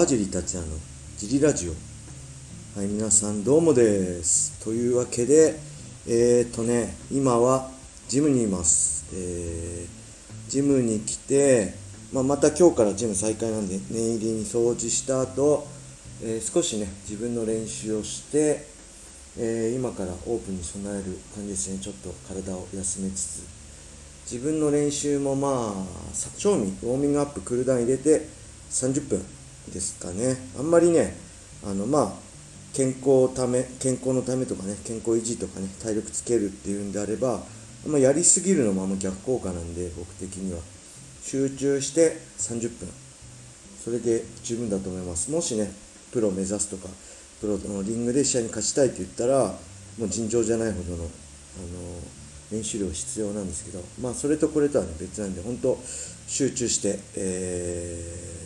川尻達也のジリラジオ。はい皆さんどうもです。というわけでえー、とね今はジムにいます。えー、ジムに来て、まあ、また今日からジム再開なんで念入りに掃除した後、えー、少しね自分の練習をしてえー、今からオープンに備える感じですね。ちょっと体を休めつつ。自分の練習もまあ正味ウォーミングアップクールダウン入れて30分ですかね。あんまりねあのまあ健康ため健康のためとかね健康維持とかね体力つけるっていうんであればあんまやりすぎるのもあんま逆効果なんで僕的には。集中して30分それで十分だと思います。もしねプロを目指すとかプロのリングで試合に勝ちたいって言ったらもう尋常じゃないほどのあの練習量必要なんですけどまあそれとこれとは、別なんで本当集中して、えー、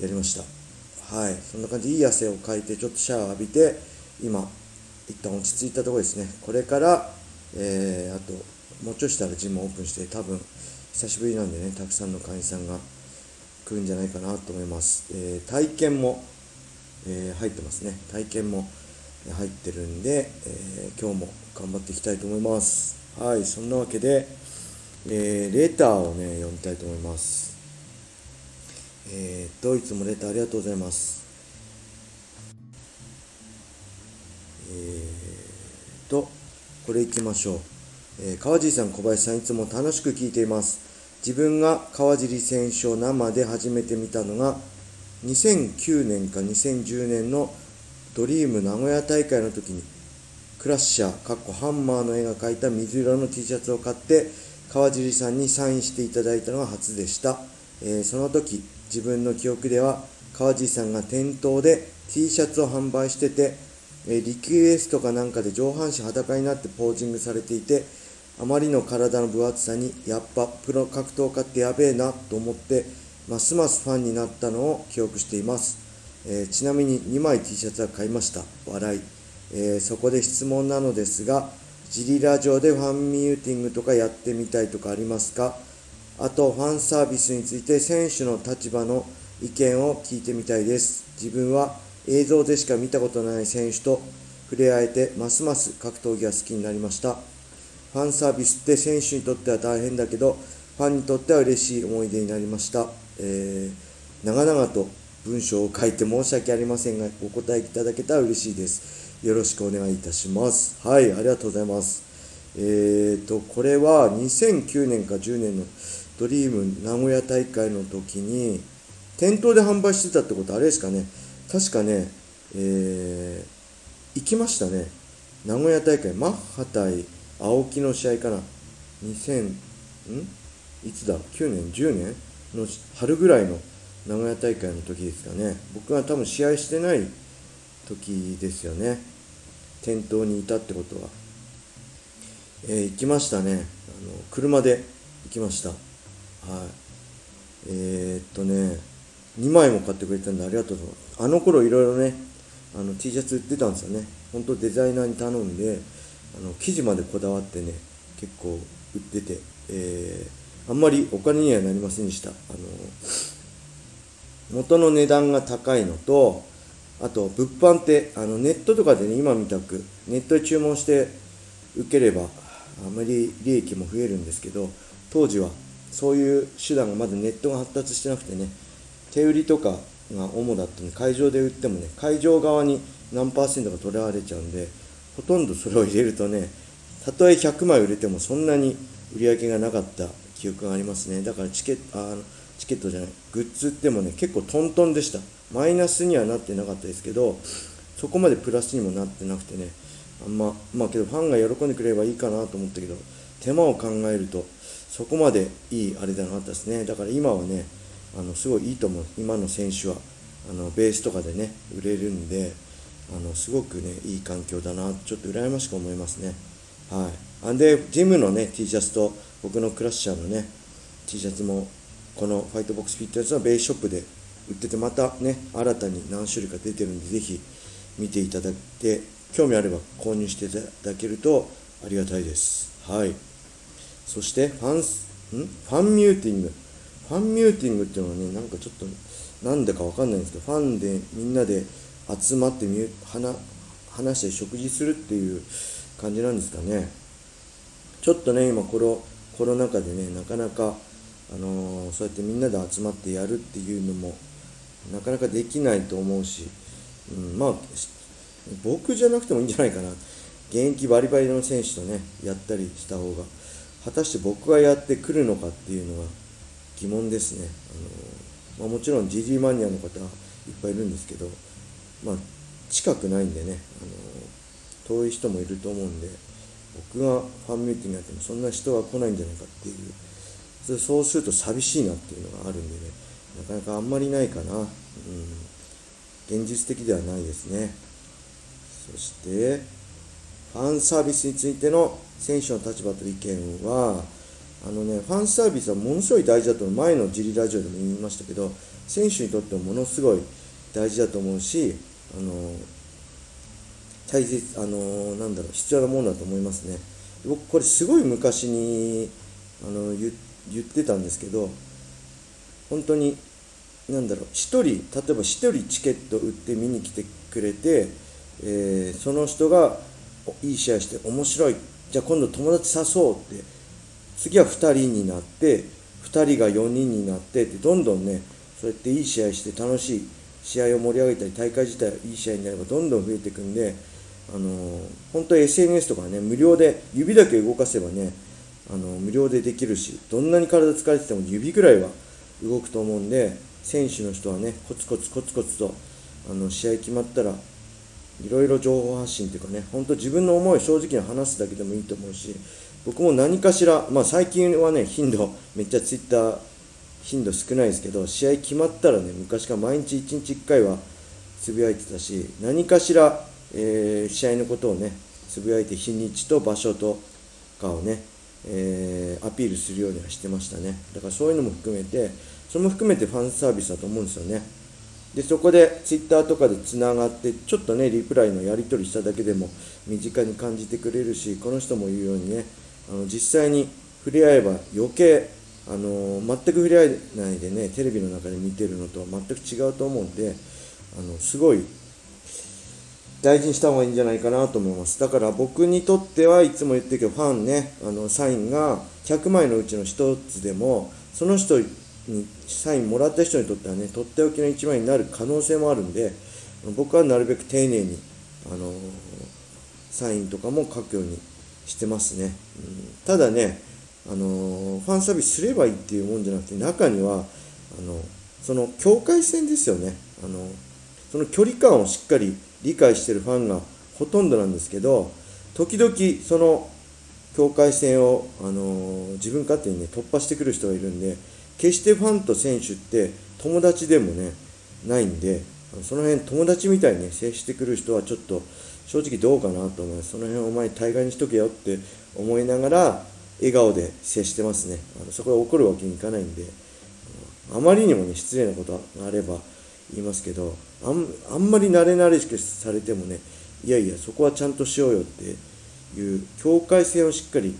やりました。はい。そんな感じいい汗をかいてちょっとシャワー浴びて今一旦落ち着いたところですね。これから、えー、あともうちょいしたらジムオープンして多分久しぶりなんでねたくさんの会員さんが来るんじゃないかなと思います、えー、体験もえー、入ってますね。体験も入ってるんで、えー、今日も頑張っていきたいと思います。はい。そんなわけで、えー、レターをね読みたいと思います。えー、といつもレターありがとうございます。えーとこれいきましょう、えー、川尻さん小林さんいつも楽しく聞いています。自分が川尻選手を生で初めて見たのが2009年か2010年のドリーム名古屋大会の時にクラッシャーかっこハンマーの絵が描いた水色の T シャツを買って川尻さんにサインしていただいたのが初でした、えー、その時自分の記憶では川尻さんが店頭で T シャツを販売してて、え、リクエストかなんかで上半身裸になってポージングされていてあまりの体の分厚さにやっぱプロ格闘家ってやべえなと思ってますますファンになったのを記憶しています、えー、ちなみに2枚 T シャツは買いました。笑い、えー、そこで質問なのですがジリラ上でファンミューティングとかやってみたいとかありますか？あとファンサービスについて選手の立場の意見を聞いてみたいです自分は映像でしか見たことない選手と触れ合えてますます格闘技が好きになりましたファンサービスって選手にとっては大変だけどファンにとっては嬉しい思い出になりましたえー、長々と文章を書いて申し訳ありませんが、お答えいただけたら嬉しいです。よろしくお願いいたします。はい、ありがとうございます。えーと、これは2009年か10年のドリーム名古屋大会の時に、店頭で販売してたってことあれですかね。確かね、えー、行きましたね。名古屋大会、マッハ対青木の試合かな。2000、ん？いつだ ?9 年 ?10 年の春ぐらいの名古屋大会の時ですかね僕が多分試合してない時ですよね店頭にいたってことは、えー、行きましたねあの車で行きましたはい。えー、っとね2枚も買ってくれたんでありがとう。ございますあの頃いろいろねあの T シャツ売ってたんですよね。本当デザイナーに頼んであの生地までこだわってね結構売ってて、えーあんまりお金にはなりませんでした。あの元の値段が高いのとあと物販ってあのネットとかでね今みたくネットで注文して受ければあまり利益も増えるんですけど当時はそういう手段がまだネットが発達してなくてね手売りとかが主だったので会場で売ってもね会場側に何パーセントが取らわれちゃうんでほとんどそれを入れるとねたとえ100枚売れてもそんなに売り上げがなかった記憶がありますね。だからチケットあのチケットじゃないグッズってもね結構トントンでした。マイナスにはなってなかったですけどそこまでプラスにもなってなくてねあんままあけどファンが喜んでくれればいいかなと思ったけど手間を考えるとそこまでいいあれだなかったですね。だから今はねあのすごいいいと思う。今の選手はあのベースとかでね売れるんであのすごくねいい環境だな。ちょっと羨ましく思いますね。はい。あんでジムのね T シャツと僕のクラッシャーのね T シャツもこのファイトボックスフィットネスのベースショップで売っててまたね新たに何種類か出てるんでぜひ見ていただいて興味あれば購入していただけるとありがたいです。はい。そしてファンん？ファンミューティング。ファンミューティングっていうのはねなんかちょっとなんでかわかんないんですけどファンでみんなで集まってみ話話して食事するっていう感じなんですかね。ちょっとね今このコロナ禍でねなかなか、あのー、そうやってみんなで集まってやるっていうのもなかなかできないと思うし、うん、まあ僕じゃなくてもいいんじゃないかな。現役バリバリの選手とねやったりした方が。果たして僕がやってくるのかっていうのは疑問ですね、あのまあ、もちろん GG マニアの方いっぱいいるんですけど、まあ、近くないんでね、あの遠い人もいると思うんで僕がファンミーティングやってもそんな人は来ないんじゃないかっていう。そうすると寂しいなっていうのがあるんでね。なかなかあんまりないかな、うん、現実的ではないですね。そしてファンサービスについての選手の立場と意見はあのねファンサービスはものすごい大事だと前のジリラジオでも言いましたけど選手にとってもものすごい大事だと思うしあの大切あのなんだろう必要なものだと思いますね。僕これすごい昔にあの言ってたんですけど本当になんだろう1人例えば1人チケット売って見に来てくれて、えー、その人がいい試合して面白い。じゃあ今度友達誘おうって。次は2人になって2人が4人になってってどんどんねそうやっていい試合して楽しい試合を盛り上げたり大会自体いい試合になればどんどん増えていくんであの本当 SNS とかね無料で指だけ動かせばねあの無料でできるしどんなに体疲れてても指ぐらいは動くと思うんで選手の人はねコツコツコツコツとあの試合決まったらいろいろ情報発信というかね本当自分の思いを正直に話すだけでもいいと思うし僕も何かしら、まあ、最近はね頻度めっちゃツイッター頻度少ないですけど試合決まったらね昔から毎日1日1回はつぶやいてたし何かしら、えー、試合のことをねつぶやいて日にちと場所とかをね、えー、アピールするようにはしてましたね。だからそういうのも含めてそれも含めてファンサービスだと思うんですよね。でそこでツイッターとかでつながってちょっとねリプライのやり取りしただけでも身近に感じてくれるしこの人も言うようにねあの実際に触れ合えば余計あの全く触れ合えないでねテレビの中で見てるのとは全く違うと思うんであのすごい大事にした方がいいんじゃないかなと思います。だから僕にとってはいつも言ってるけどファンねあのサインが100枚のうちの1つでもその人にサインもらった人にとってはねとっておきの1枚になる可能性もあるんで僕はなるべく丁寧にあのサインとかも書くようにしてますね、うん、ただねあのファンサービスすればいいっていうもんじゃなくて中にはあのその境界線ですよね。あのその距離感をしっかり理解してるファンがほとんどなんですけど時々その境界線を、あの自分勝手にね突破してくる人がいるんで決してファンと選手って友達でもねないんでその辺友達みたいにね接してくる人はちょっと正直どうかなと思います。その辺お前大概にしとけよって思いながら笑顔で接してますね。あのそこで怒るわけにいかないんであまりにもね失礼なことがあれば言いますけどあんあんまり慣れ慣れしくされてもねいやいやそこはちゃんとしようよっていう境界線をしっかり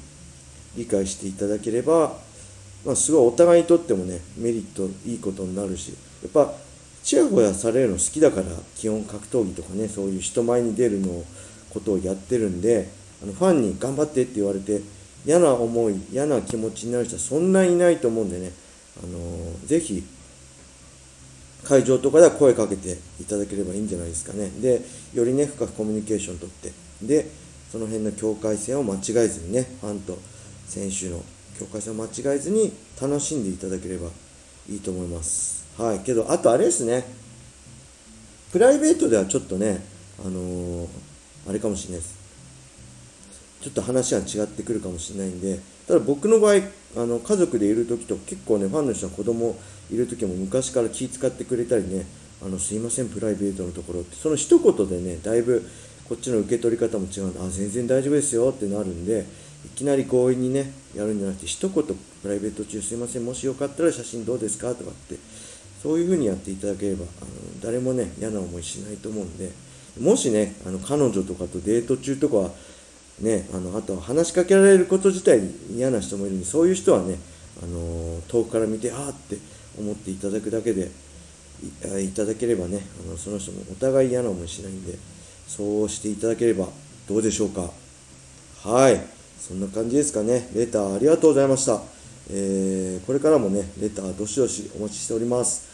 理解していただければ、まあ、すごいお互いにとってもねメリットいいことになるしやっぱちやほやされるの好きだから基本格闘技とかねそういう人前に出るのことをやってるんであのファンに頑張ってって言われて嫌な思い嫌な気持ちになる人はそんなにいないと思うんでね、あのー、ぜひ会場とかでは声かけていただければいいんじゃないですかね。でよりね深くコミュニケーションとってでその辺の境界線を間違えずにねファンと選手の境界線を間違えずに楽しんでいただければいいと思います。はい。けどあとあれですね。プライベートではちょっとねあのー、あれかもしれないです。ちょっと話が違ってくるかもしれないんでただ僕の場合あの家族でいる時と結構ねファンの人は子供いる時も昔から気遣ってくれたりねあのすいませんプライベートのところって。その一言でねだいぶこっちの受け取り方も違うんであ全然大丈夫ですよってなるんでいきなり強引にねやるんじゃなくて一言プライベート中すいませんもしよかったら写真どうですか？とかってそういう風にやっていただければあの誰もね嫌な思いしないと思うんでもしねあの彼女とかとデート中とかはねあのあとは話しかけられること自体嫌な人もいるんでそういう人はねあの遠くから見てああって思っていただくだけでいただければねあのその人もお互い嫌な思いしないんでそうしていただければどうでしょうか？はい。そんな感じですかね。レターありがとうございました、えー、これからもねレターどしどしお待ちしております。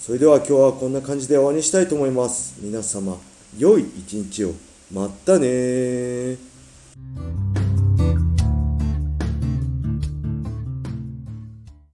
それでは今日はこんな感じで終わりにしたいと思います。皆様良い一日を。またね